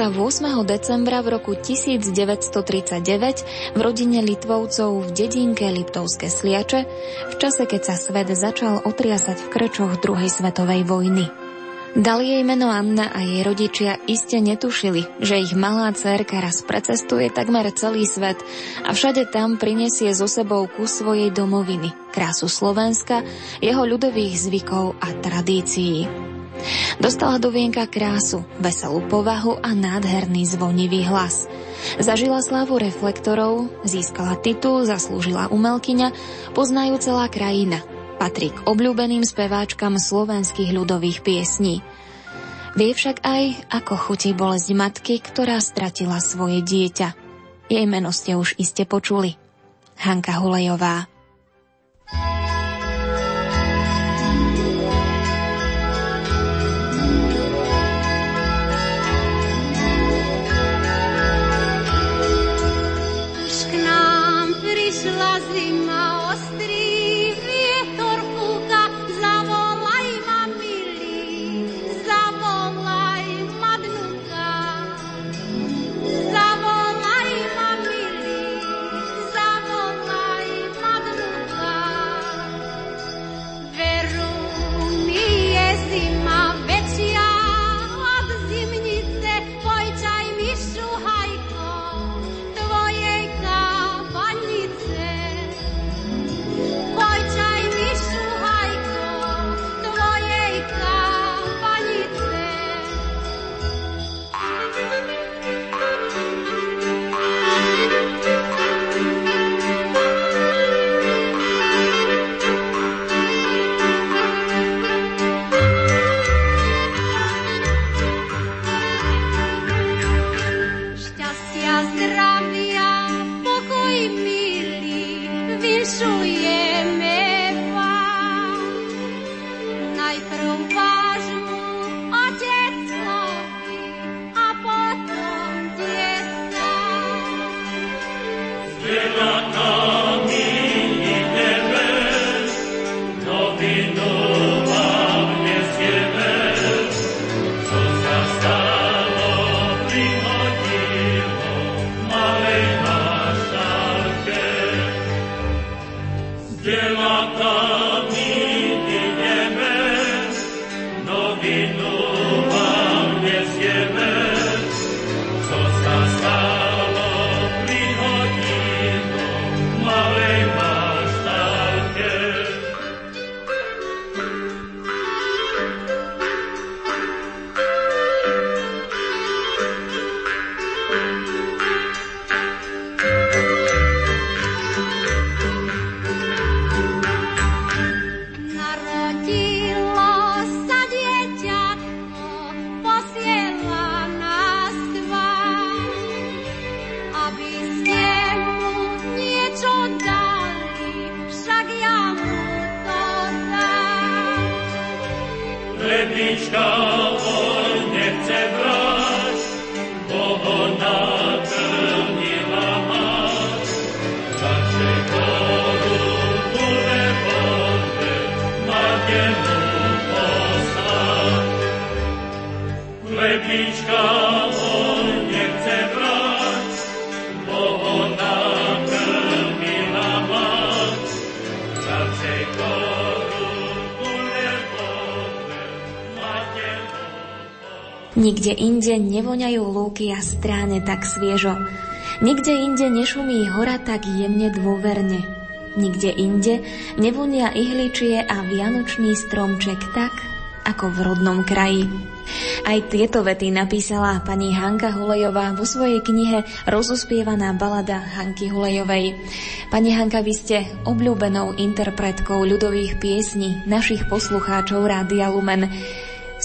Sa 8. decembra v roku 1939 v rodine Litvovcov v dedinke Liptovské Sliače v čase, keď sa svet začal otriasať v krčoch druhej svetovej vojny. Dali jej meno Anna a jej rodičia iste netušili, že ich malá dcerka raz precestuje takmer celý svet a všade tam prinesie so sebou kus svojej domoviny, krásu Slovenska, jeho ľudových zvykov a tradícií. Dostala do vienka krásu, veselú povahu a nádherný zvonivý hlas. Zažila slávu reflektorov, získala titul, zaslúžila umelkyňa, poznajú celá krajina. Patrí k obľúbeným speváčkam slovenských ľudových piesní. Vie však aj, ako chutí bolesť matky, ktorá stratila svoje dieťa. Jej meno ste už iste počuli. Hanka Hulejová. Nikde inde nevoňajú lúky a stráne tak sviežo. Nikde inde nešumí hora tak jemne dôverne. Nikde inde nevonia ihličie a vianočný stromček tak, ako v rodnom kraji. Aj tieto vety napísala pani Hanka Hulejová vo svojej knihe Rozospievaná balada Hanky Hulejovej. Pani Hanka, vy ste obľúbenou interpretkou ľudových piesní našich poslucháčov Rádia Lumen.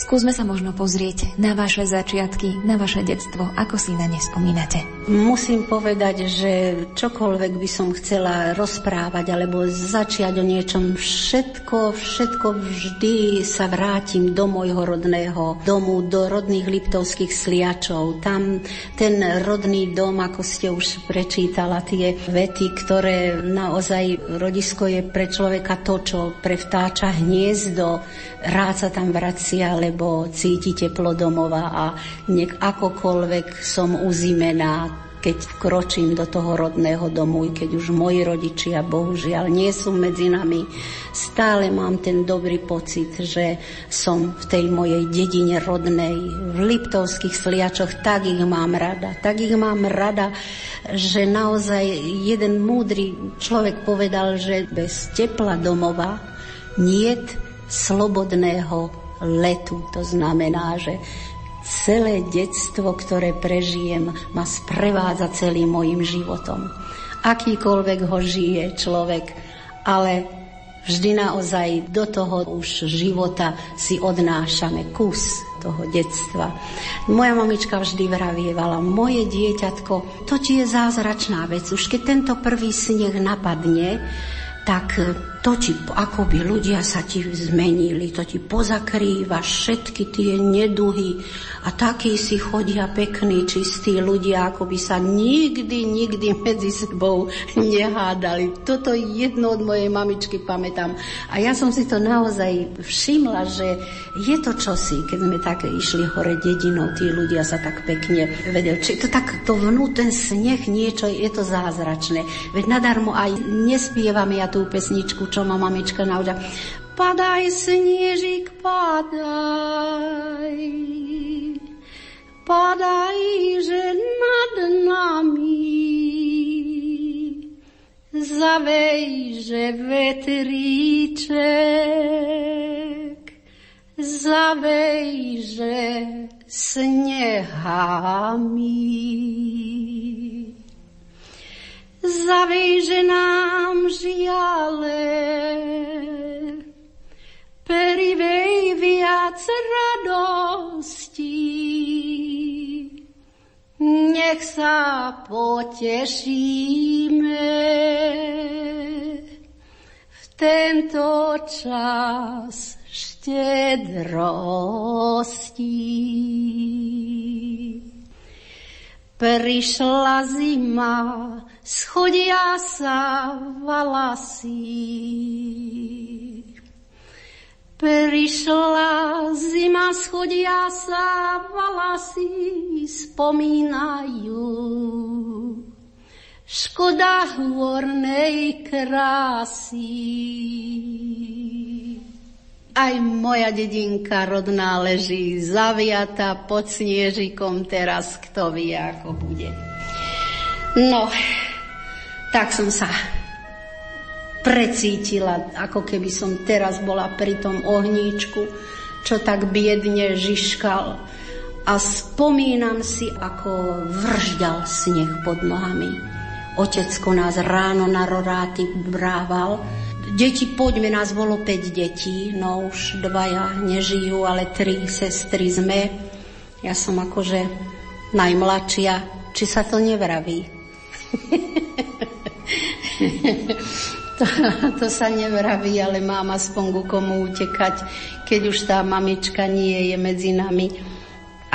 Skúsme sa možno pozrieť na vaše začiatky, na vaše detstvo. Ako si na ne spomínate? Musím povedať, že čokoľvek by som chcela rozprávať alebo začiať o niečom, všetko, všetko vždy sa vrátim do môjho rodného domu, do rodných liptovských sliačov. Tam ten rodný dom, ako ste už prečítala, tie vety, ktoré naozaj rodisko je pre človeka to, čo pre vtáča hniezdo, rád sa tam vracia, ale alebo cíti teplo domova a nech akokoľvek som uzimená, keď vkročím do toho rodného domu, keď už moji rodičia bohužiaľ nie sú medzi nami, stále mám ten dobrý pocit, že som v tej mojej dedine rodnej, v Liptovských sliačoch, tak ich mám rada, tak ich mám rada, že naozaj jeden múdry človek povedal, že bez tepla domova niet slobodného letu. To znamená, že celé detstvo, ktoré prežijem, ma sprevádza celým mojim životom. Akýkoľvek ho žije človek, ale vždy naozaj do toho už života si odnášame kus toho detstva. Moja mamička vždy vravievala, moje dieťatko, to ti je zázračná vec. Už keď tento prvý sneh napadne, tak to ti, ako by ľudia sa ti zmenili, to ti pozakrýva všetky tie neduhy a takí si chodia pekní, čistí ľudia, ako by sa nikdy, nikdy medzi sebou nehádali. Toto jedno od mojej mamičky pamätám. A ja som si to naozaj všimla, že je to čosi, keď sme tak išli hore dedinou, tí ľudia sa tak pekne vedeli. Či to tak, to vnú, ten sneh, niečo, je to zázračné. Veď nadarmo aj nespievam ja tú pesničku, čo ma mamička naučila. Padaj, sniežik, padaj. Padaj, že nad nami. Zavej, že vetríček. Zavej, že snehami zaveže nám žiale. Perivej viac radosti, nech sa potešíme v tento čas štedrosti. Prišla zima, schodia sa valasy. Prišla zima, schodia sa valasy, spomínajú. Škoda hôrnej krásy. Aj moja dedinka rodná leží zaviata pod sniežikom, teraz kto vie, ako bude. No, tak som sa precítila, ako keby som teraz bola pri tom ohníčku, čo tak biedne žiškal. A spomínam si, ako vržďal sneh pod nohami. Otecko nás ráno na roráty brával, Deti, poďme, nás bolo 5 detí, no už dvaja nežijú, ale tri sestry sme. Ja som akože najmladšia, či sa to nevraví. to, to sa nevraví, ale mám aspoň ku komu utekať, keď už tá mamička nie je medzi nami.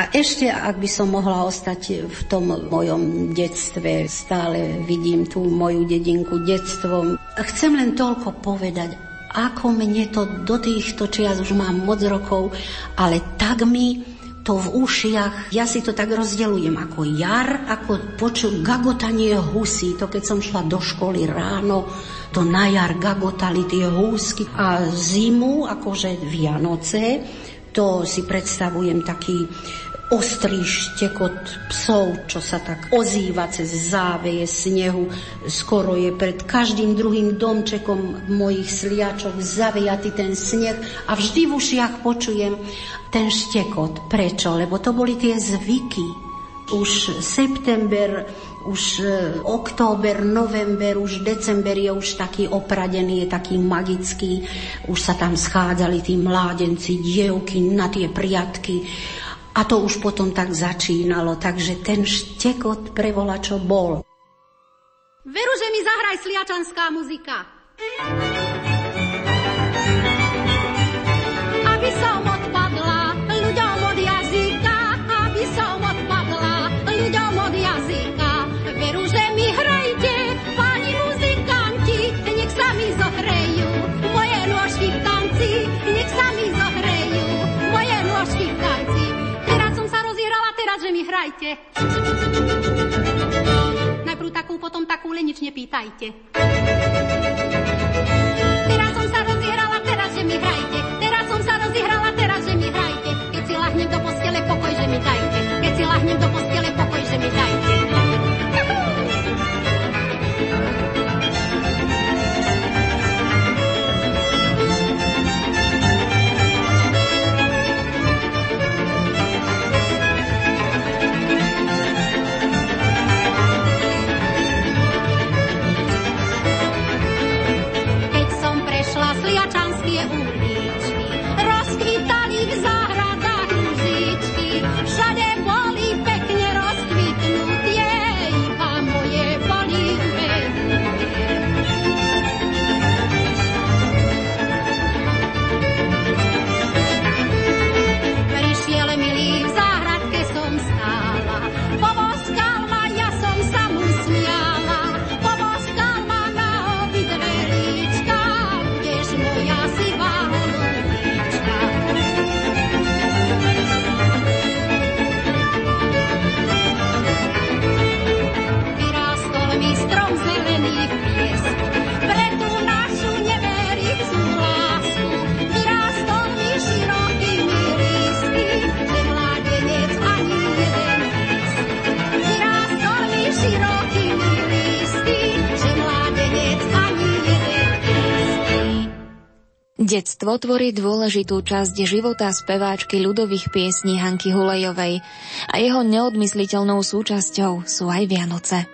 A ešte, ak by som mohla ostať v tom mojom detstve, stále vidím tú moju dedinku detstvom, Chcem len toľko povedať, ako mne to do týchto čias už mám moc rokov, ale tak mi to v ušiach, ja si to tak rozdelujem ako jar, ako poču, gagotanie husí, to keď som šla do školy ráno, to na jar gagotali tie húsky a zimu, akože Vianoce, to si predstavujem taký ostrý štekot psov, čo sa tak ozýva cez záveje snehu. Skoro je pred každým druhým domčekom mojich sliačok zavejatý ten sneh a vždy v ušiach počujem ten štekot. Prečo? Lebo to boli tie zvyky. Už september, už e, október, november, už december je už taký opradený, je taký magický. Už sa tam schádzali tí mládenci, dievky na tie priatky a to už potom tak začínalo, takže ten štekot prevola, čo bol. Veru, že mi zahraj sliačanská muzika. pýtajte. Najprv takú, potom takú, len nič nepýtajte. Teraz som sa rozihrala, teraz že mi hrajte. Teraz som sa rozihrala, teraz že mi hrajte. Keď si lahnem do postele, pokoj, že mi dajte. Keď si lahnem do postele, pokoj, že mi dajte. Detstvo tvorí dôležitú časť života speváčky ľudových piesní Hanky Hulejovej a jeho neodmysliteľnou súčasťou sú aj Vianoce.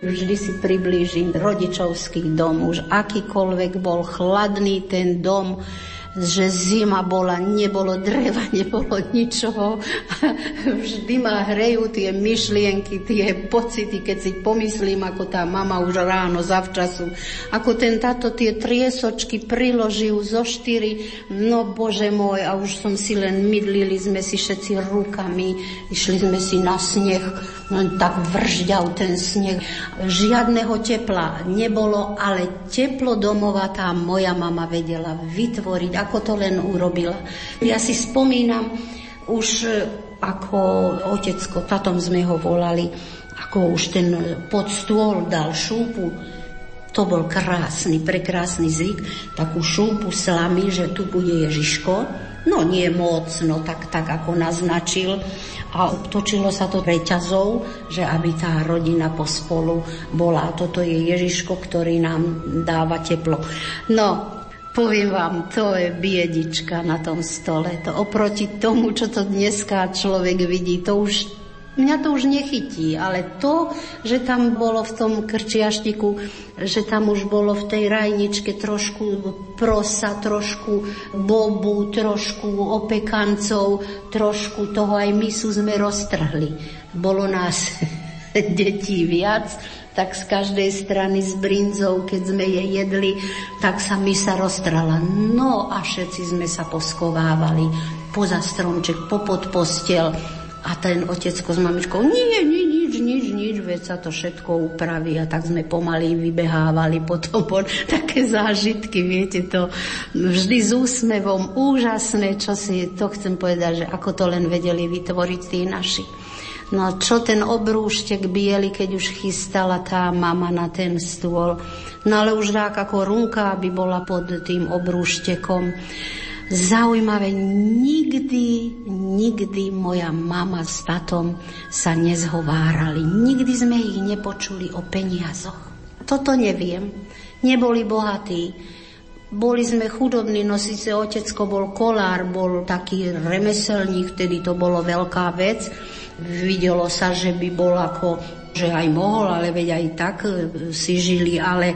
Vždy si priblížim rodičovský dom, už akýkoľvek bol chladný ten dom, že zima bola, nebolo dreva, nebolo ničoho. Vždy ma hrejú tie myšlienky, tie pocity, keď si pomyslím, ako tá mama už ráno zavčasu, ako ten táto tie triesočky priloží zo štyri, no bože môj, a už som si len mydlili sme si všetci rukami, išli sme si na sneh, len tak vržďal ten sneh. Žiadneho tepla nebolo, ale teplo domova tá moja mama vedela vytvoriť, ako to len urobila. Ja si spomínam, už e, ako otecko, tatom sme ho volali, ako už ten pod stôl dal šúpu, to bol krásny, prekrásny zvyk, takú šúpu slamy, že tu bude Ježiško, no nie moc, no tak, tak ako naznačil, a obtočilo sa to reťazou, že aby tá rodina pospolu bola. Toto je Ježiško, ktorý nám dáva teplo. No, poviem vám, to je biedička na tom stole. To oproti tomu, čo to dneska človek vidí, to už Mňa to už nechytí, ale to, že tam bolo v tom krčiaštiku, že tam už bolo v tej rajničke trošku prosa, trošku bobu, trošku opekancov, trošku toho aj misu sme roztrhli. Bolo nás detí viac, tak z každej strany s brinzou, keď sme je jedli, tak sa mi sa roztrhala. No a všetci sme sa poskovávali poza stromček, popod postel a ten otecko s mamičkou, nie, nie, nič, nič, nič, veď sa to všetko upraví a tak sme pomaly vybehávali potom po také zážitky, viete to, vždy s úsmevom, úžasné, čo si, to chcem povedať, že ako to len vedeli vytvoriť tí naši. No čo ten obrúštek biely, keď už chystala tá mama na ten stôl. No ale už tak ako runka, aby bola pod tým obrúštekom. Zaujímavé, nikdy, nikdy moja mama s tatom sa nezhovárali. Nikdy sme ich nepočuli o peniazoch. Toto neviem. Neboli bohatí. Boli sme chudobní, no síce otecko bol kolár, bol taký remeselník, vtedy to bolo veľká vec. Videlo sa, že by bol ako, že aj mohol, ale veď aj tak e, si žili, ale,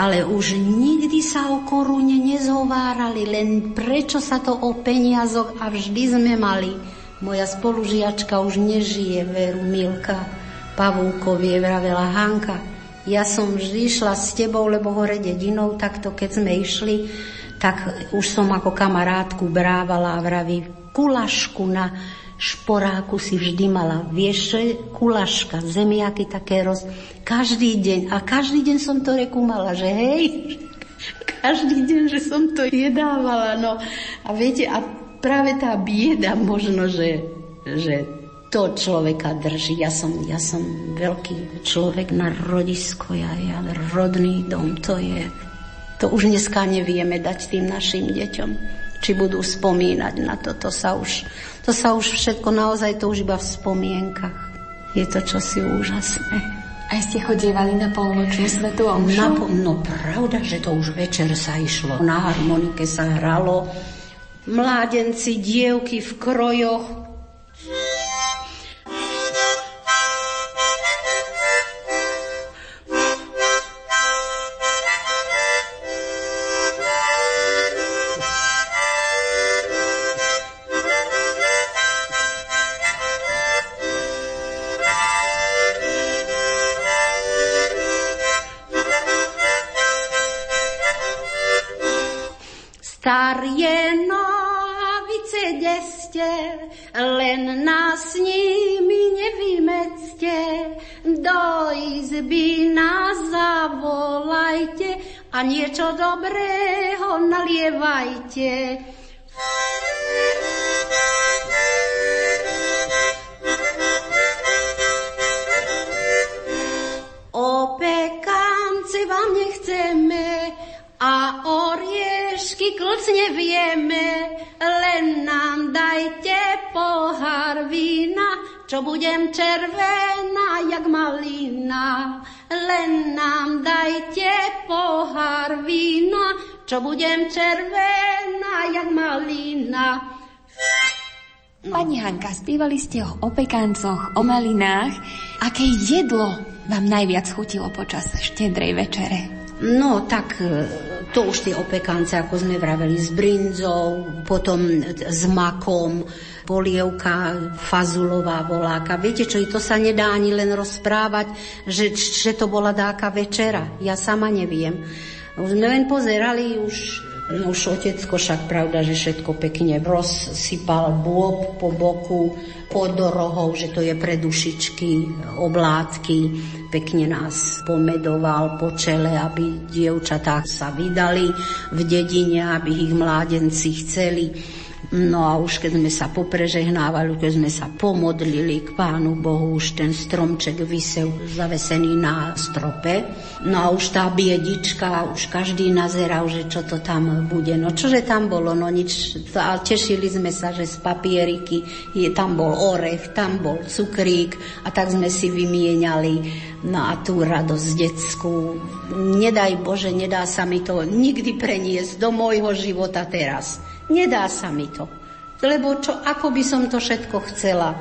ale už nikdy sa o korune nezhovárali, len prečo sa to o peniazoch a vždy sme mali. Moja spolužiačka už nežije, veru Milka Pavúkovie, vravela Hanka. Ja som vždy šla s tebou, lebo hore dedinou, takto keď sme išli, tak už som ako kamarátku brávala a vraví, kulašku na šporáku si vždy mala. Vieš, čo je kulaška, zemiaky také roz... Každý deň. A každý deň som to reku mala, že hej, každý deň, že som to jedávala. No. A viete, a práve tá bieda možno, že, že to človeka drží. Ja som, ja som veľký človek na rodisko, ja, ja rodný dom, to je, to už dneska nevieme dať tým našim deťom. Či budú spomínať na to, to sa už, to sa už všetko naozaj to už iba v spomienkach. Je to čosi úžasné. Aj ste chodievali na polnočnú svetu na po, No pravda, že to už večer sa išlo. Na harmonike sa hralo. Mládenci, dievky v krojoch, nohavice deste, len nás nimi nevymedzte. Do izby nás zavolajte a niečo dobrého nalievajte. Opekance vám nechceme a Ťažký klc nevieme, len nám dajte pohár vína, čo budem červená jak malina. Len nám dajte pohár vína, čo budem červená jak malina. No. Pani Hanka, spívali ste o opekancoch, o malinách. Aké jedlo vám najviac chutilo počas štedrej večere? No tak e, to už tie opekance, ako sme vraveli, s brinzou, potom s makom, polievka fazulová voláka. Viete čo, to sa nedá ani len rozprávať, že, že to bola dáka večera. Ja sama neviem. Už sme len pozerali už No už otecko však pravda, že všetko pekne rozsypal bôb po boku, pod rohov, že to je pre dušičky, oblátky. Pekne nás pomedoval po čele, aby dievčatá sa vydali v dedine, aby ich mládenci chceli. No a už keď sme sa poprežehnávali, keď sme sa pomodlili k Pánu Bohu, už ten stromček vysel zavesený na strope. No a už tá biedička, už každý nazeral, že čo to tam bude. No čože tam bolo, no nič. A tešili sme sa, že z papieriky je, tam bol orech, tam bol cukrík a tak sme si vymieniali no a tú radosť detskú. Nedaj Bože, nedá sa mi to nikdy preniesť do môjho života teraz. Nedá sa mi to. Lebo čo, ako by som to všetko chcela.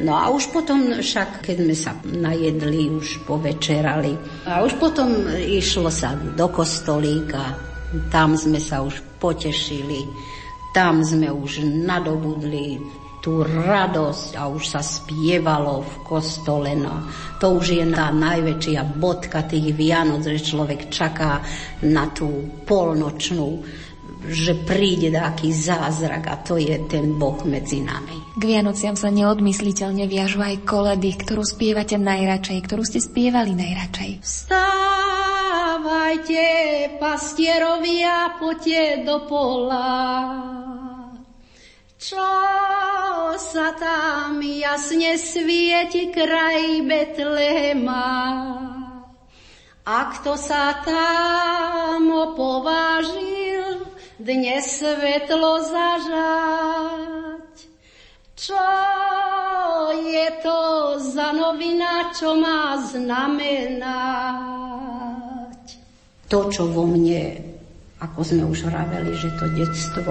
No a už potom, však keď sme sa najedli, už povečerali, a už potom išlo sa do kostolíka, tam sme sa už potešili, tam sme už nadobudli tú radosť a už sa spievalo v kostole. No. To už je tá najväčšia bodka tých Vianoc, že človek čaká na tú polnočnú že príde taký zázrak a to je ten Boh medzi nami. K Vianociam sa neodmysliteľne viažu aj koledy, ktorú spievate najradšej, ktorú ste spievali najradšej. Vstávajte, pastierovia, poďte do pola. Čo sa tam jasne svieti kraj Betlema? A kto sa tam opovážil dnes svetlo zažať. Čo je to za novina, čo má znamenať? To, čo vo mne ako sme už vraveli, že to detstvo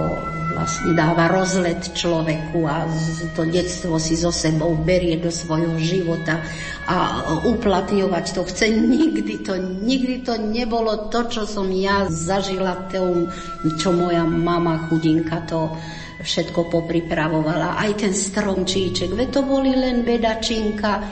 vlastne dáva rozlet človeku a to detstvo si so sebou berie do svojho života a uplatňovať to chce. Nikdy to, nikdy to nebolo to, čo som ja zažila, to, čo moja mama chudinka to všetko popripravovala. Aj ten stromčíček, veď to boli len bedačinka,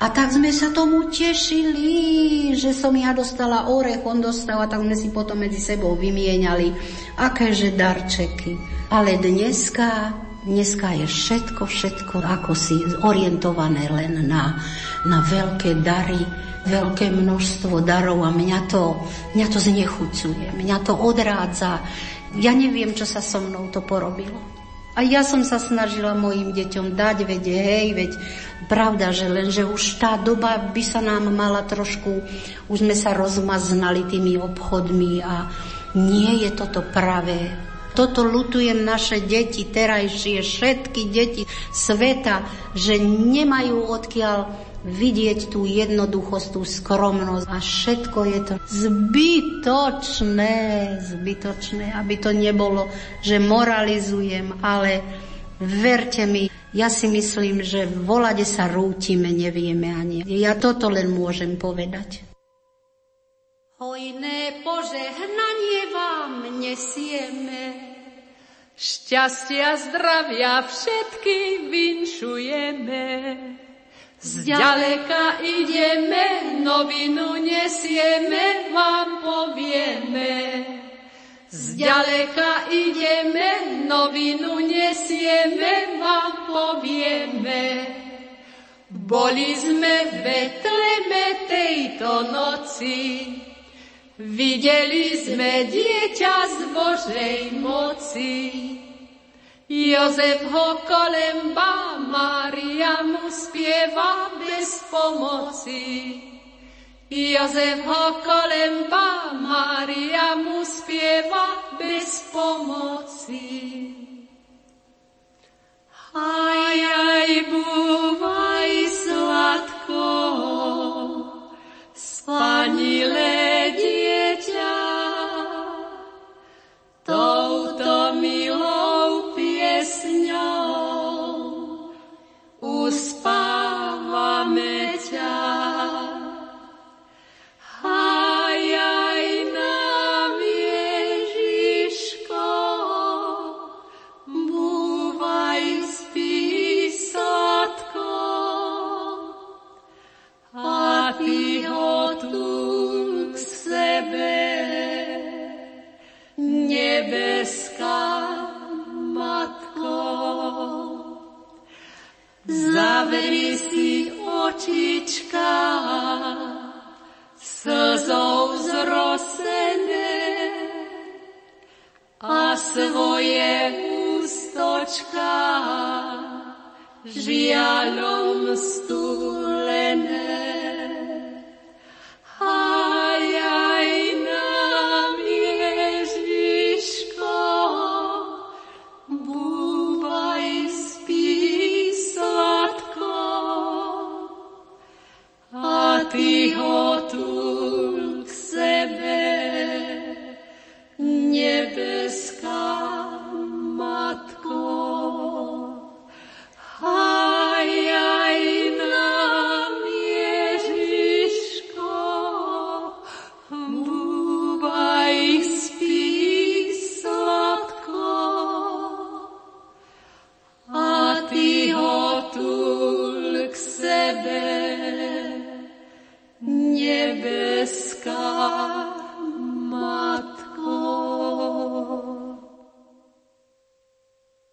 a tak sme sa tomu tešili, že som ja dostala orech, on dostal a tak sme si potom medzi sebou vymieniali, akéže darčeky. Ale dneska, dneska je všetko, všetko ako si orientované len na, na veľké dary, veľké množstvo darov a mňa to, mňa to znechucuje, mňa to odrádza. Ja neviem, čo sa so mnou to porobilo. A ja som sa snažila mojim deťom dať, veď hej, veď pravda, že len, že už tá doba by sa nám mala trošku, už sme sa rozmaznali tými obchodmi a nie je toto pravé. Toto lutujem naše deti, terajšie, všetky deti sveta, že nemajú odkiaľ vidieť tú jednoduchosť, tú skromnosť a všetko je to zbytočné, zbytočné, aby to nebolo, že moralizujem, ale verte mi, ja si myslím, že volade sa rútime, nevieme ani. Ja toto len môžem povedať. Hojné požehnanie vám nesieme, šťastia, zdravia všetky vinšujeme. Zďaleka ideme, novinu nesieme, vám povieme. Zďaleka ideme, novinu nesieme, vám povieme. Boli sme v Betleme tejto noci, videli sme dieťa z Božej moci. Jozef ho kolemba, Mária mu spieva bez pomoci. Jozef ho kolemba, Mária mu spieva bez pomoci. Aj, aj, búvaj sladko, spanilé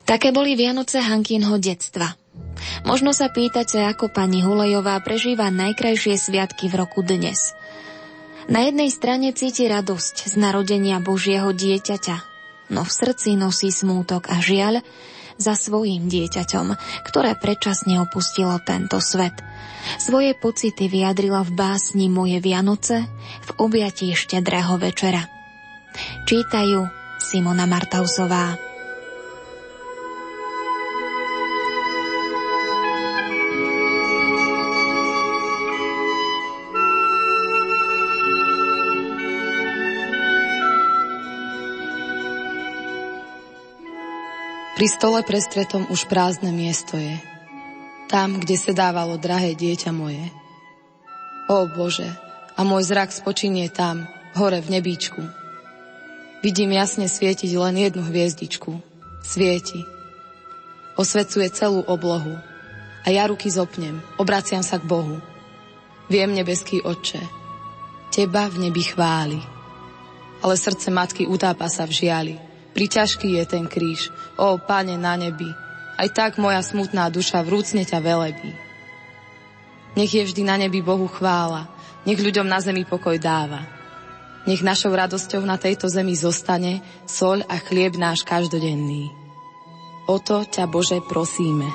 Také boli Vianoce Hankínho detstva. Možno sa pýtate, ako pani Hulejová prežíva najkrajšie sviatky v roku dnes. Na jednej strane cíti radosť z narodenia Božieho dieťaťa, no v srdci nosí smútok a žiaľ za svojim dieťaťom, ktoré predčasne opustilo tento svet – svoje pocity vyjadrila v básni Moje Vianoce v objatí štedrého večera. Čítajú Simona Martausová. Pri stole prestretom už prázdne miesto je tam, kde sedávalo drahé dieťa moje. Ó Bože, a môj zrak spočinie tam, hore v nebíčku. Vidím jasne svietiť len jednu hviezdičku. Svieti. Osvecuje celú oblohu. A ja ruky zopnem, obraciam sa k Bohu. Viem, nebeský Otče, Teba v nebi chváli. Ale srdce matky utápa sa v žiali. Priťažký je ten kríž, ó Pane na nebi, aj tak moja smutná duša vrúcne ťa velebí. Nech je vždy na nebi Bohu chvála, nech ľuďom na zemi pokoj dáva. Nech našou radosťou na tejto zemi zostane soľ a chlieb náš každodenný. O to ťa Bože prosíme.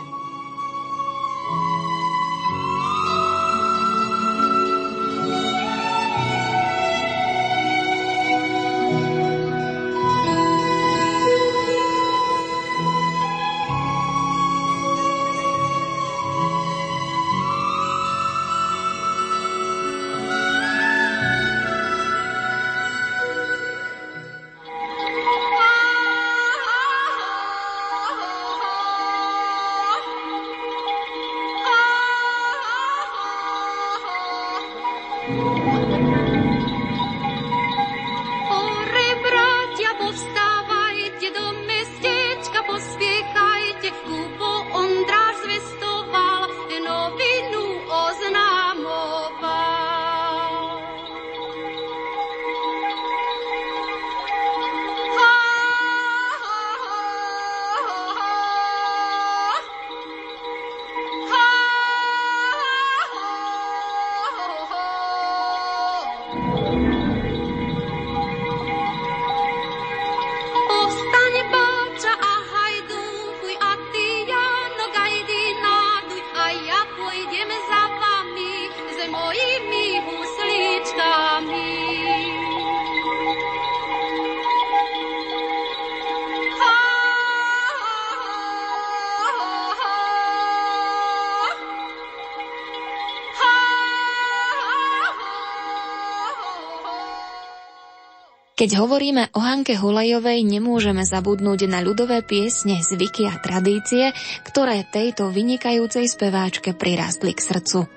Keď hovoríme o Hanke Hulajovej, nemôžeme zabudnúť na ľudové piesne, zvyky a tradície, ktoré tejto vynikajúcej speváčke prirastli k srdcu.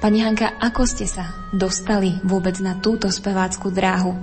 Pani Hanka, ako ste sa dostali vôbec na túto spevácku dráhu?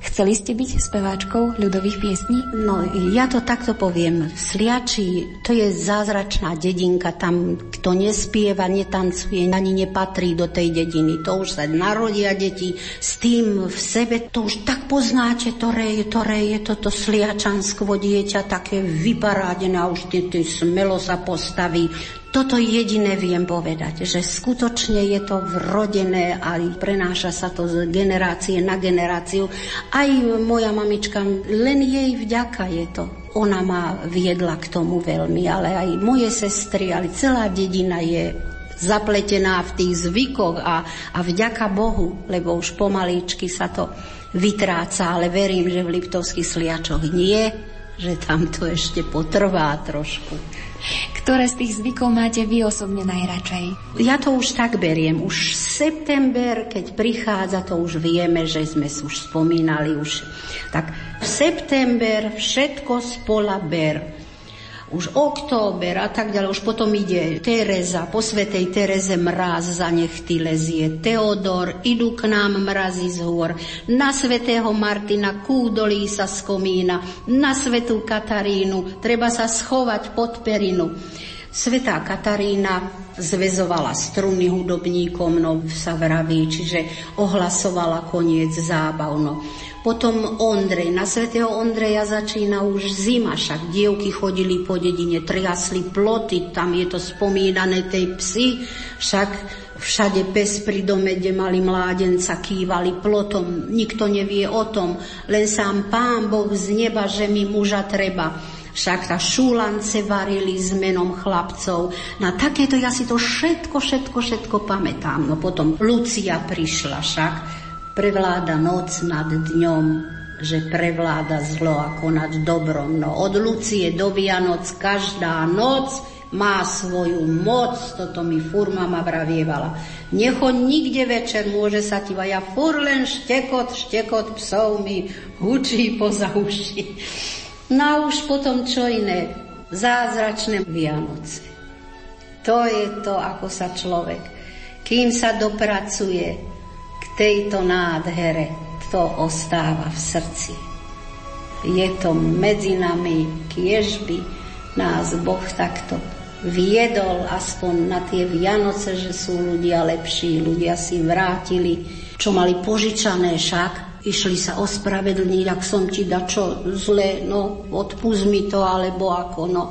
Chceli ste byť speváčkou ľudových piesní? No, ja to takto poviem. Sliači, to je zázračná dedinka, tam kto nespieva, netancuje, ani nepatrí do tej dediny. To už sa narodia deti s tým v sebe, to už tak poznáte, ktoré je, ktoré je toto sliačanstvo dieťa, také vyparádené a už tie, tie smelo sa postaví. Toto jediné viem povedať, že skutočne je to vrodené a prenáša sa to z generácie na generáciu. Aj moja mamička, len jej vďaka je to. Ona ma viedla k tomu veľmi, ale aj moje sestry, ale celá dedina je zapletená v tých zvykoch a, a vďaka Bohu, lebo už pomalíčky sa to vytráca, ale verím, že v Liptovských sliačoch nie, že tam to ešte potrvá trošku. Ktoré z tých zvykov máte vy osobne najradšej? Ja to už tak beriem. Už september, keď prichádza, to už vieme, že sme už spomínali už. Tak v september všetko spola ber už október a tak ďalej, už potom ide Tereza, po svetej Tereze mraz za nechty lezie, Teodor, idú k nám mrazy z hôr, na svetého Martina kúdolí sa z komína, na svetú Katarínu treba sa schovať pod perinu. Svetá Katarína zvezovala struny hudobníkom, no sa vraví, čiže ohlasovala koniec zábavno. Potom Ondrej, na svätého Ondreja začína už zima, však dievky chodili po dedine, triasli ploty, tam je to spomínané tej psy, však všade pes pri dome, kde mali mládenca, kývali plotom, nikto nevie o tom, len sám pán Boh z neba, že mi muža treba. Však tá šúlance varili s menom chlapcov. Na takéto ja si to všetko, všetko, všetko pamätám. No potom Lucia prišla však. Prevláda noc nad dňom, že prevláda zlo ako nad dobrom. No od Lucie do Vianoc každá noc má svoju moc, toto mi fur mama vravievala. Necho nikde večer, môže sa ti ja fur len štekot, štekot psov mi hučí poza uši. No už potom čo iné? Zázračné Vianoce. To je to, ako sa človek, kým sa dopracuje tejto nádhere, to ostáva v srdci. Je to medzi nami, kiež by nás Boh takto viedol aspoň na tie Vianoce, že sú ľudia lepší, ľudia si vrátili, čo mali požičané však, išli sa ospravedlniť, ak som ti da čo zle, no odpust mi to, alebo ako, no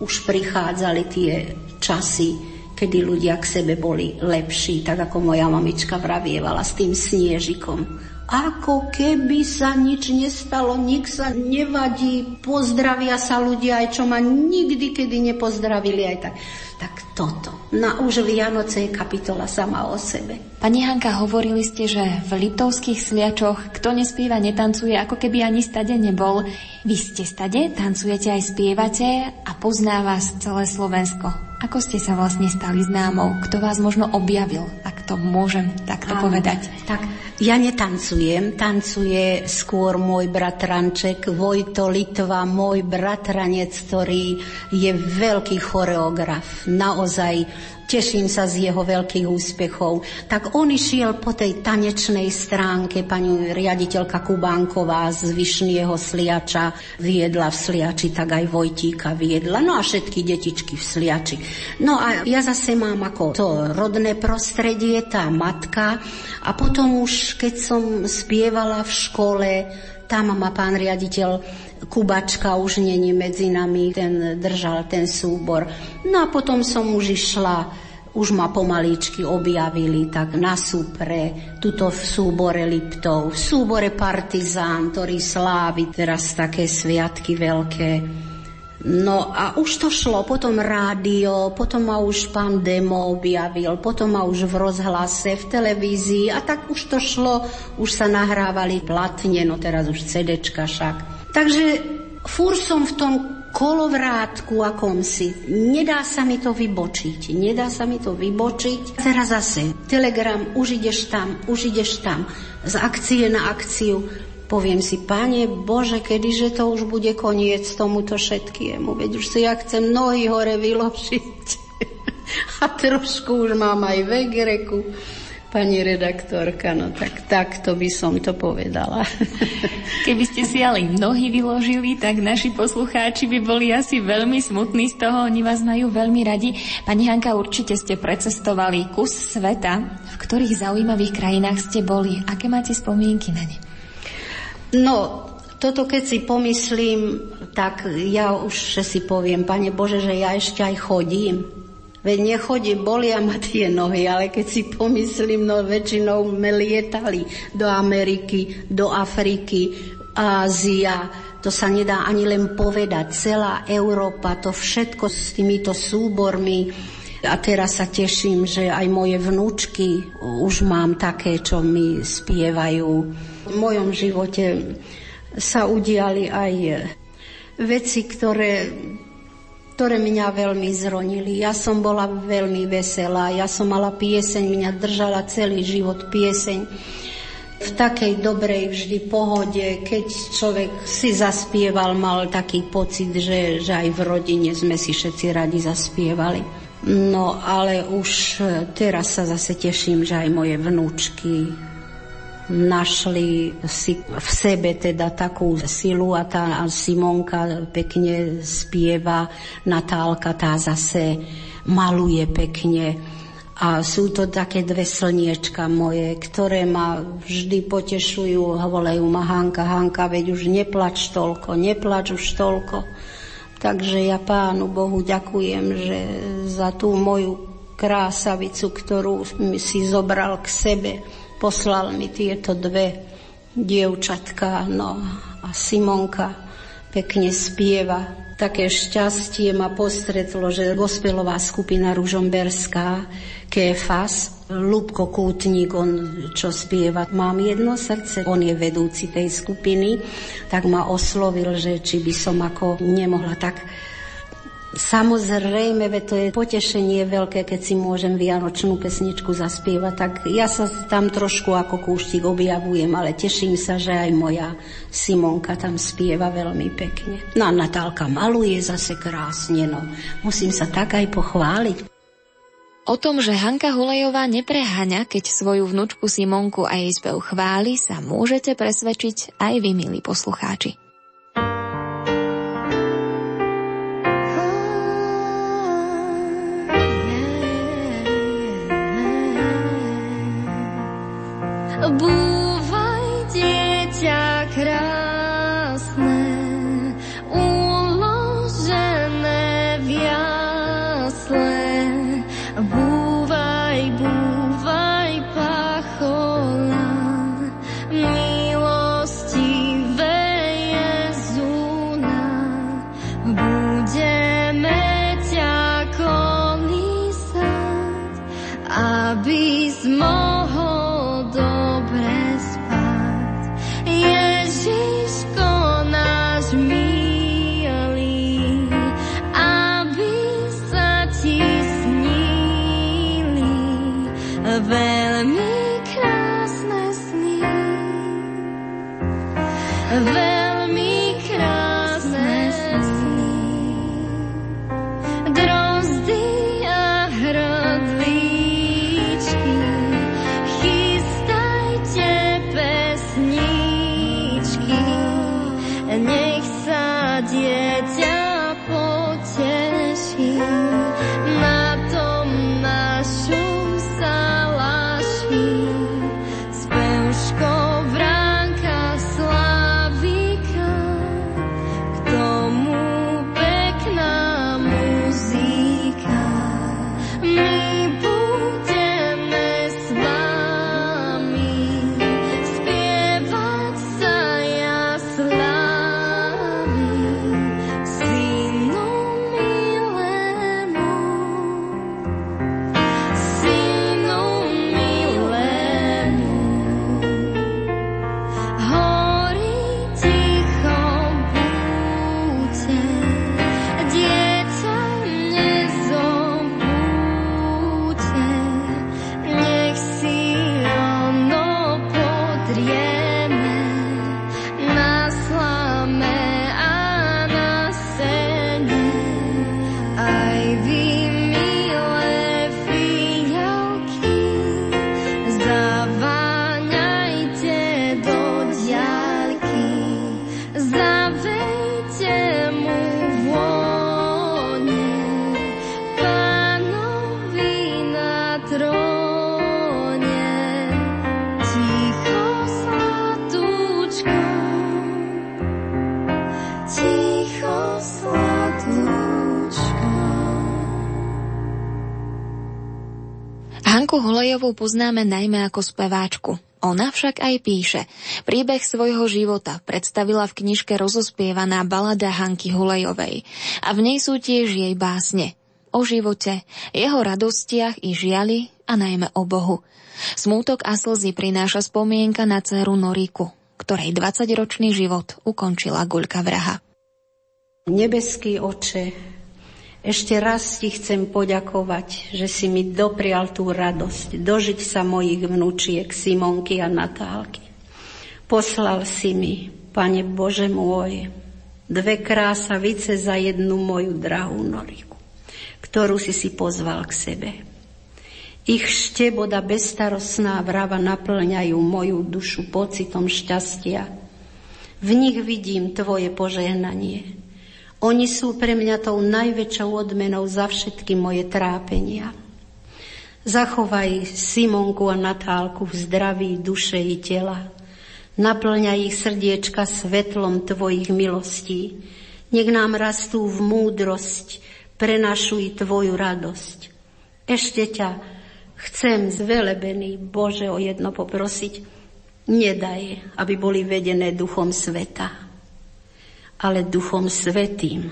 už prichádzali tie časy, kedy ľudia k sebe boli lepší, tak ako moja mamička vravievala s tým sniežikom. ako keby sa nič nestalo, nik sa nevadí, pozdravia sa ľudia, aj čo ma nikdy kedy nepozdravili, aj tak. Tak toto. Na už Vianoce je kapitola sama o sebe. Pani Hanka, hovorili ste, že v litovských sliačoch kto nespieva, netancuje, ako keby ani stade nebol. Vy ste stade, tancujete aj spievate a pozná vás celé Slovensko. Ako ste sa vlastne stali známou? Kto vás možno objavil, ak to môžem takto Áno, povedať? Tak ja netancujem, tancuje skôr môj bratranček Vojto Litva, môj bratranec, ktorý je veľký choreograf. Naozaj Teším sa z jeho veľkých úspechov. Tak on išiel po tej tanečnej stránke, pani riaditeľka Kubánková z Vyšného Sliača viedla v Sliači, tak aj Vojtíka viedla, no a všetky detičky v Sliači. No a ja zase mám ako to rodné prostredie, tá matka a potom už, keď som spievala v škole, tam ma pán riaditeľ Kubačka už není medzi nami, ten držal ten súbor. No a potom som už išla už ma pomaličky objavili tak na súpre, tuto v súbore Liptov, v súbore Partizán, ktorý slávi teraz také sviatky veľké. No a už to šlo, potom rádio, potom ma už pán Demo objavil, potom ma už v rozhlase, v televízii a tak už to šlo, už sa nahrávali platne, no teraz už CDčka však. Takže fúr som v tom kolovrátku akomsi. Nedá sa mi to vybočiť. Nedá sa mi to vybočiť. Teraz zase telegram, už ideš tam, už ideš tam. Z akcie na akciu. Poviem si, Pane Bože, kedyže to už bude koniec tomuto všetkiemu. Veď už si ja chcem nohy hore vyložiť. A trošku už mám aj vegreku pani redaktorka, no tak takto by som to povedala. Keby ste si ale nohy vyložili, tak naši poslucháči by boli asi veľmi smutní z toho, oni vás majú veľmi radi. Pani Hanka, určite ste precestovali kus sveta, v ktorých zaujímavých krajinách ste boli. Aké máte spomienky na ne? No, toto keď si pomyslím, tak ja už si poviem, Pane Bože, že ja ešte aj chodím Veď nechodí, bolia ma tie nohy, ale keď si pomyslím, no väčšinou sme lietali do Ameriky, do Afriky, Ázia, to sa nedá ani len povedať. Celá Európa, to všetko s týmito súbormi. A teraz sa teším, že aj moje vnúčky už mám také, čo mi spievajú. V mojom živote sa udiali aj veci, ktoré ktoré mňa veľmi zronili. Ja som bola veľmi veselá, ja som mala pieseň, mňa držala celý život pieseň v takej dobrej vždy pohode, keď človek si zaspieval, mal taký pocit, že, že aj v rodine sme si všetci radi zaspievali. No ale už teraz sa zase teším, že aj moje vnúčky našli si v sebe teda takú silu a tá Simonka pekne spieva, Natálka tá zase maluje pekne. A sú to také dve slniečka moje, ktoré ma vždy potešujú, hovorejú ma Hanka, Hanka, veď už neplač toľko, neplač už toľko. Takže ja Pánu Bohu ďakujem, že za tú moju krásavicu, ktorú si zobral k sebe, poslal mi tieto dve dievčatka, no a Simonka pekne spieva. Také šťastie ma postretlo, že gospelová skupina Ružomberská, Kéfas, Lubko Kútnik, on čo spieva, mám jedno srdce, on je vedúci tej skupiny, tak ma oslovil, že či by som ako nemohla tak Samozrejme, ve to je potešenie veľké, keď si môžem vianočnú pesničku zaspievať, tak ja sa tam trošku ako kúštik objavujem, ale teším sa, že aj moja Simonka tam spieva veľmi pekne. No a Natálka maluje zase krásne, no. Musím sa tak aj pochváliť. O tom, že Hanka Hulejová nepreháňa, keď svoju vnúčku Simonku a jej spev chváli, sa môžete presvedčiť aj vy, milí poslucháči. Búvaj, poznáme najmä ako speváčku. Ona však aj píše. Príbeh svojho života predstavila v knižke rozospievaná balada Hanky Hulejovej. A v nej sú tiež jej básne. O živote, jeho radostiach i žiali a najmä o Bohu. Smútok a slzy prináša spomienka na dceru Noriku, ktorej 20-ročný život ukončila guľka vraha. Nebeský oče, ešte raz ti chcem poďakovať, že si mi doprial tú radosť, dožiť sa mojich vnúčiek Simonky a Natálky. Poslal si mi, Pane Bože môj, dve krásavice za jednu moju drahú Noriku, ktorú si si pozval k sebe. Ich šteboda bestarostná vrava naplňajú moju dušu pocitom šťastia. V nich vidím Tvoje požehnanie, oni sú pre mňa tou najväčšou odmenou za všetky moje trápenia. Zachovaj Simonku a Natálku v zdraví duše i tela. Naplňaj ich srdiečka svetlom Tvojich milostí. Nech nám rastú v múdrosť, prenašuj Tvoju radosť. Ešte ťa chcem zvelebený Bože o jedno poprosiť. Nedaj, aby boli vedené duchom sveta ale Duchom Svetým.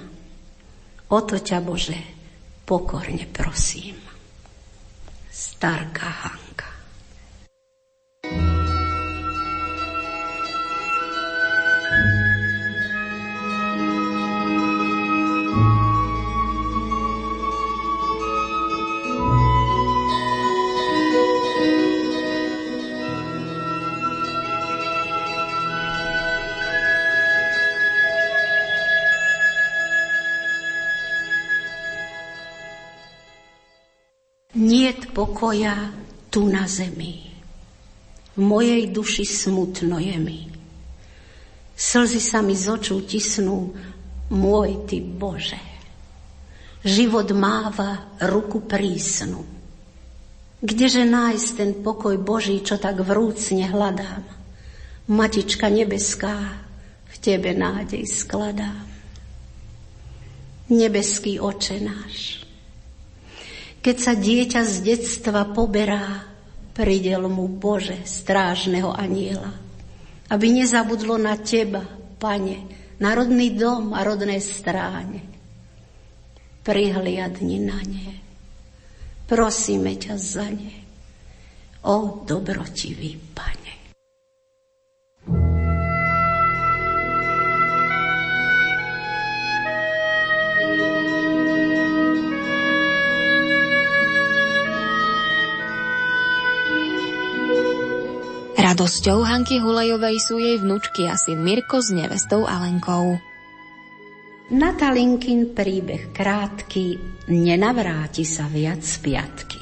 O to ťa, Bože, pokorne prosím. Starka Hanka. Pokoja tu na zemi. V mojej duši smutno je mi. Slzy sa mi z očú tisnú, môj ty Bože. Život máva ruku prísnu. Kdeže nájsť ten pokoj Boží, čo tak vrúcne hľadám? Matička nebeská, v Tebe nádej skladám. Nebeský oče náš, keď sa dieťa z detstva poberá, pridel mu Bože, strážneho aniela, aby nezabudlo na Teba, Pane, na rodný dom a rodné stráne. Prihliadni na ne. Prosíme ťa za ne. O dobrotivý Pane. Radosťou Hanky Hulejovej sú jej vnúčky a syn Mirko s nevestou Alenkou. Natalinkin príbeh krátky, nenavráti sa viac z piatky.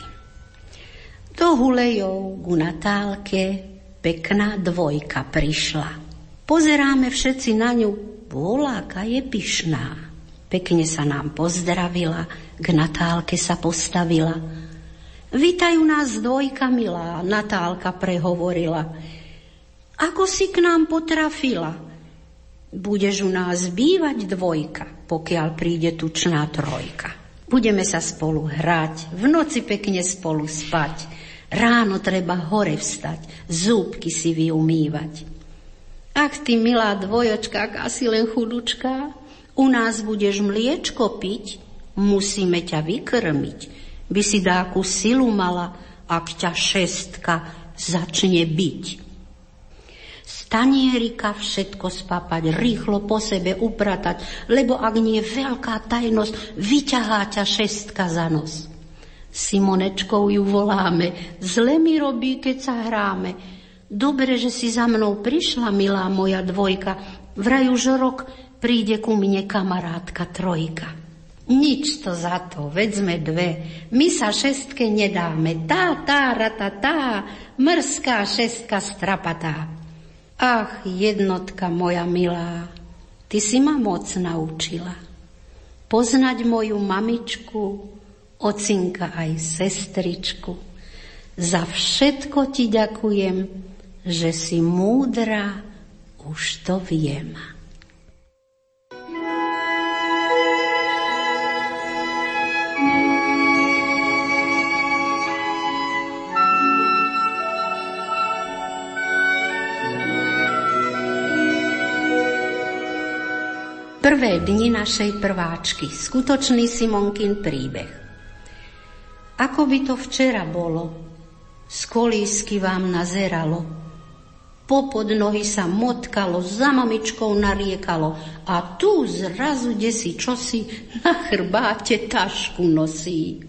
Do Hulejov ku Natálke pekná dvojka prišla. Pozeráme všetci na ňu, voláka je pyšná. Pekne sa nám pozdravila, k Natálke sa postavila – Vítajú nás dvojka milá, Natálka prehovorila. Ako si k nám potrafila? Budeš u nás bývať dvojka, pokiaľ príde tučná trojka. Budeme sa spolu hrať, v noci pekne spolu spať. Ráno treba hore vstať, zúbky si vyumývať. Ach ty, milá dvojočka, ak asi len chudučka, u nás budeš mliečko piť, musíme ťa vykrmiť by si dáku silu mala, ak ťa šestka začne byť. Stanierika všetko spapať, rýchlo po sebe upratať, lebo ak nie veľká tajnosť, vyťahá ťa šestka za nos. Simonečkou ju voláme, zle mi robí, keď sa hráme. Dobre, že si za mnou prišla, milá moja dvojka, vraj už rok príde ku mne kamarátka trojka. Nič to za to, veď sme dve. My sa šestke nedáme. Tá, tá, rata, tá, mrská šestka strapatá. Ach, jednotka moja milá, ty si ma moc naučila. Poznať moju mamičku, ocinka aj sestričku. Za všetko ti ďakujem, že si múdra, už to viem. Prvé dni našej prváčky, skutočný Simonkin príbeh. Ako by to včera bolo, z kolísky vám nazeralo, popod nohy sa motkalo, za mamičkou nariekalo a tu zrazu desi čosi na chrbáte tašku nosí.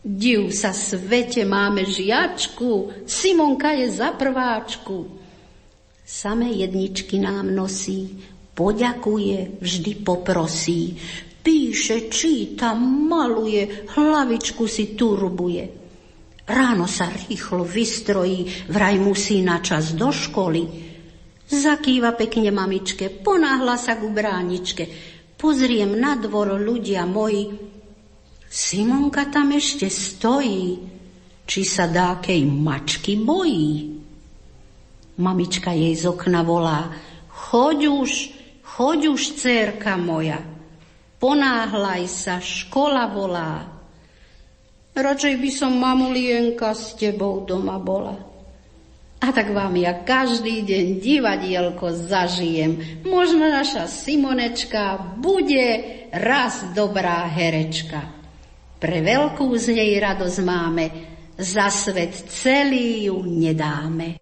Div sa svete, máme žiačku, Simonka je za prváčku. Samé jedničky nám nosí, poďakuje, vždy poprosí. Píše, číta, maluje, hlavičku si turbuje. Ráno sa rýchlo vystrojí, vraj musí na čas do školy. Zakýva pekne mamičke, ponáhla sa ku bráničke. Pozriem na dvor ľudia moji. Simonka tam ešte stojí. Či sa dákej mačky bojí? Mamička jej z okna volá. Choď už, Choď už, cérka moja, ponáhľaj sa, škola volá. Radšej by som mamulienka s tebou doma bola. A tak vám ja každý deň divadielko zažijem. Možno naša Simonečka bude raz dobrá herečka. Pre veľkú z nej radosť máme, za svet celý ju nedáme.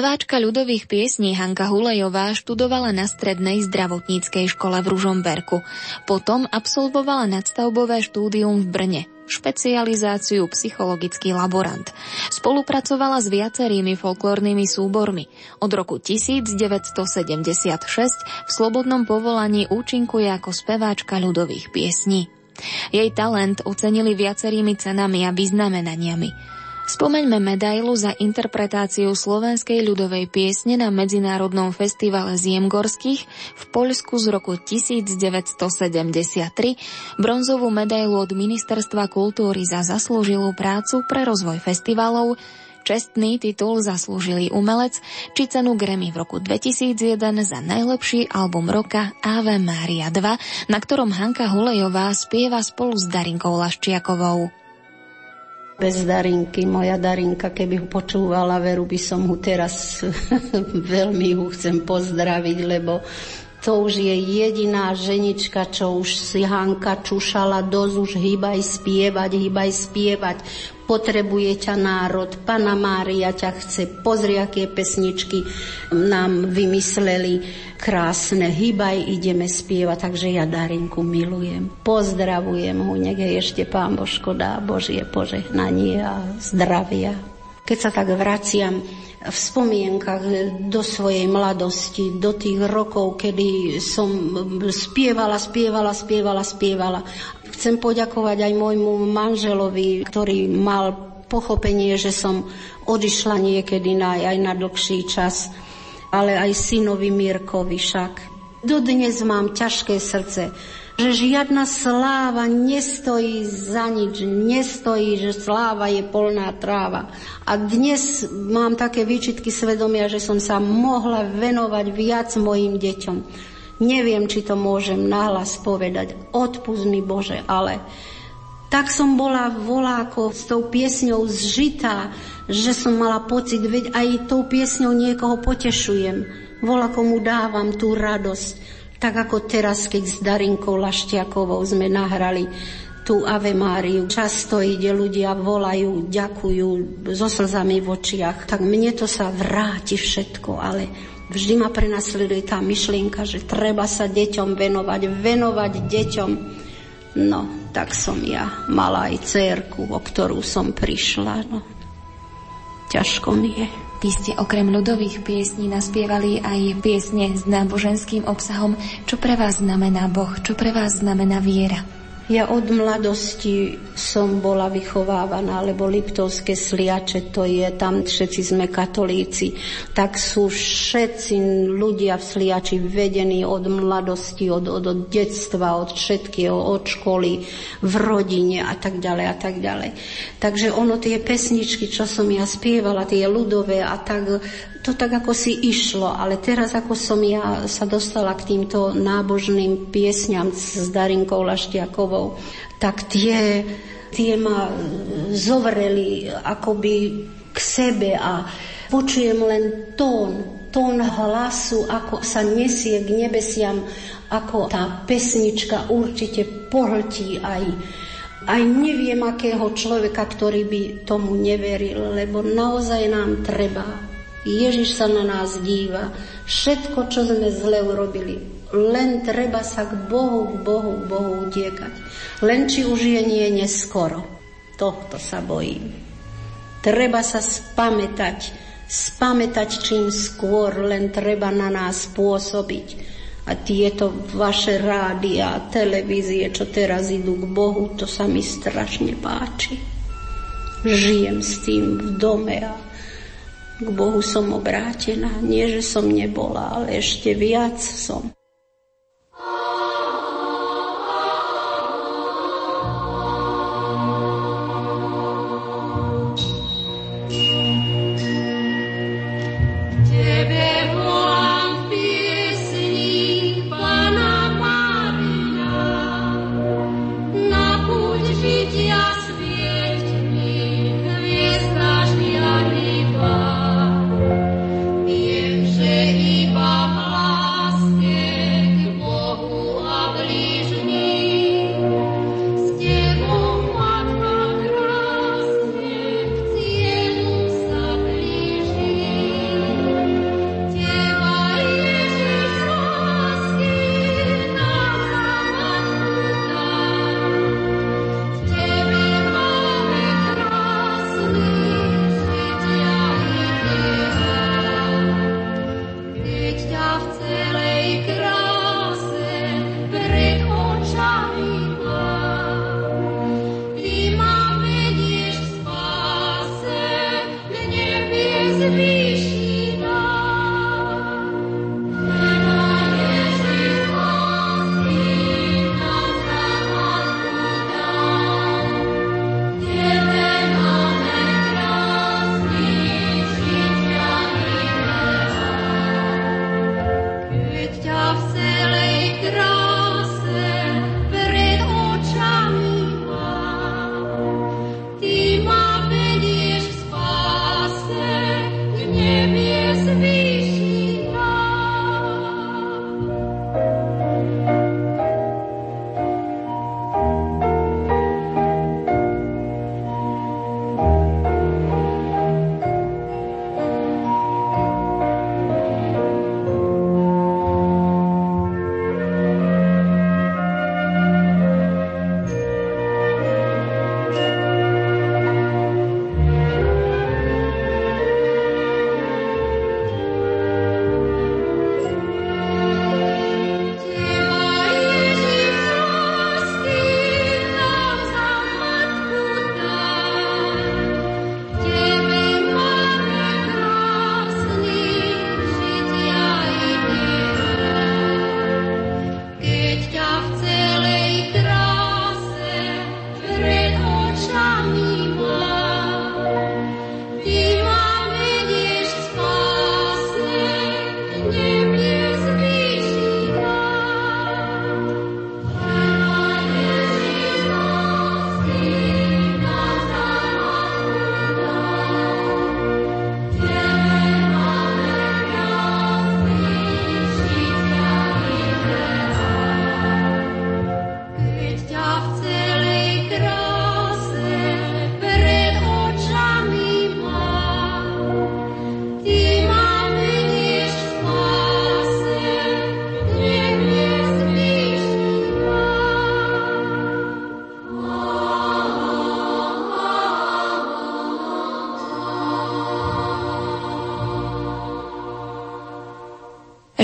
Speváčka ľudových piesní Hanka Hulejová študovala na strednej zdravotníckej škole v Ružomberku. Potom absolvovala nadstavbové štúdium v Brne, špecializáciu psychologický laborant. Spolupracovala s viacerými folklórnymi súbormi. Od roku 1976 v slobodnom povolaní účinkuje ako speváčka ľudových piesní. Jej talent ocenili viacerými cenami a vyznamenaniami. Spomeňme medailu za interpretáciu slovenskej ľudovej piesne na Medzinárodnom festivale Ziemgorských v Poľsku z roku 1973, bronzovú medailu od Ministerstva kultúry za zaslúžilú prácu pre rozvoj festivalov, čestný titul zaslúžilý umelec či cenu Grammy v roku 2001 za najlepší album roka Ave Maria 2, na ktorom Hanka Hulejová spieva spolu s Darinkou Laščiakovou bez Darinky. Moja Darinka, keby ho počúvala, veru by som ho teraz veľmi ho chcem pozdraviť, lebo to už je jediná ženička, čo už si Hanka čušala dosť, už hýbaj spievať, hýbaj spievať. Potrebuje ťa národ, Pana Mária ťa chce, pozri, aké pesničky nám vymysleli krásne. Hýbaj, ideme spievať, takže ja Darinku milujem. Pozdravujem ho, nech je ešte Pán Božko dá Božie požehnanie a zdravia. Keď sa tak vraciam v spomienkach do svojej mladosti, do tých rokov, kedy som spievala, spievala, spievala, spievala. Chcem poďakovať aj môjmu manželovi, ktorý mal pochopenie, že som odišla niekedy na, aj na dlhší čas, ale aj synovi Mirkovi však. Dodnes mám ťažké srdce, že žiadna sláva nestojí za nič, nestojí, že sláva je polná tráva. A dnes mám také výčitky svedomia, že som sa mohla venovať viac mojim deťom. Neviem, či to môžem nahlas povedať. Odpust mi Bože, ale tak som bola voláko s tou piesňou zžitá, že som mala pocit, veď aj tou piesňou niekoho potešujem. Voľako mu dávam tú radosť tak ako teraz, keď s Darinkou Laštiakovou sme nahrali tú Ave Máriu. Často ide ľudia, volajú, ďakujú so slzami v očiach. Tak mne to sa vráti všetko, ale vždy ma prenasleduje tá myšlienka, že treba sa deťom venovať, venovať deťom. No, tak som ja mala aj cérku, o ktorú som prišla. No. Ťažko mi je. Vy ste okrem ľudových piesní naspievali aj piesne s náboženským obsahom. Čo pre vás znamená Boh? Čo pre vás znamená viera? Ja od mladosti som bola vychovávaná, lebo Liptovské sliače, to je, tam všetci sme katolíci, tak sú všetci ľudia v sliači vedení od mladosti, od, od, od detstva, od všetkého, od školy, v rodine a tak ďalej a tak ďalej. Takže ono tie pesničky, čo som ja spievala, tie ľudové a tak, to tak ako si išlo, ale teraz ako som ja sa dostala k týmto nábožným piesňam s Darinkou Laštiakovou, tak tie, tie ma zovreli akoby k sebe a počujem len tón, tón hlasu, ako sa nesie k nebesiam, ako tá pesnička určite pohltí aj aj neviem akého človeka, ktorý by tomu neveril, lebo naozaj nám treba Ježiš sa na nás díva. Všetko, čo sme zle urobili, len treba sa k Bohu, k Bohu, k Bohu utiekať. Len či už je nie neskoro. Tohto sa bojím. Treba sa spamätať, spamätať čím skôr, len treba na nás pôsobiť. A tieto vaše rádia a televízie, čo teraz idú k Bohu, to sa mi strašne páči. Žijem s tým v dome a k Bohu som obrátená. Nie, že som nebola, ale ešte viac som.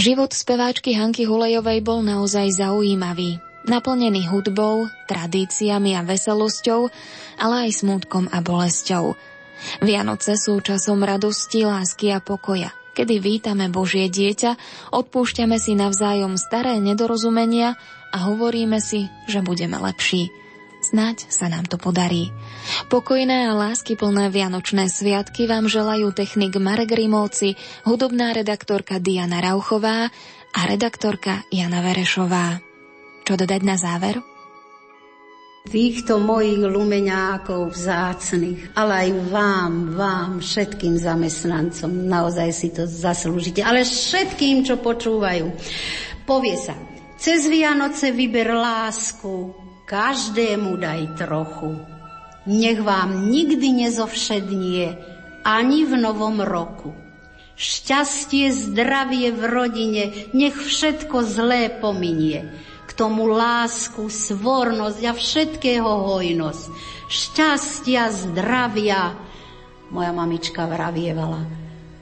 Život speváčky Hanky Hulejovej bol naozaj zaujímavý, naplnený hudbou, tradíciami a veselosťou, ale aj smutkom a bolesťou. Vianoce sú časom radosti, lásky a pokoja, kedy vítame Božie dieťa, odpúšťame si navzájom staré nedorozumenia a hovoríme si, že budeme lepší. Snaď sa nám to podarí. Pokojné a láskyplné Vianočné sviatky vám želajú technik Marek Rimovci, hudobná redaktorka Diana Rauchová a redaktorka Jana Verešová. Čo dodať na záver? týchto mojich lumeňákov vzácných, ale aj vám, vám, všetkým zamestnancom, naozaj si to zaslúžite, ale všetkým, čo počúvajú. Povie sa, cez Vianoce vyber lásku, každému daj trochu. Nech vám nikdy nezovšednie ani v novom roku. Šťastie, zdravie v rodine, nech všetko zlé pominie. K tomu lásku, svornosť a všetkého hojnosť. Šťastia, zdravia, moja mamička vravievala.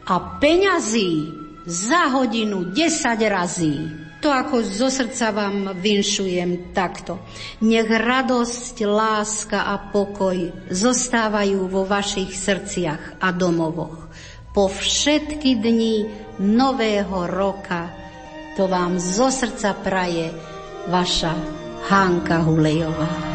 A peňazí za hodinu desať razí. To ako zo srdca vám vinšujem takto. Nech radosť, láska a pokoj zostávajú vo vašich srdciach a domovoch. Po všetky dni nového roka to vám zo srdca praje vaša Hanka Hulejová.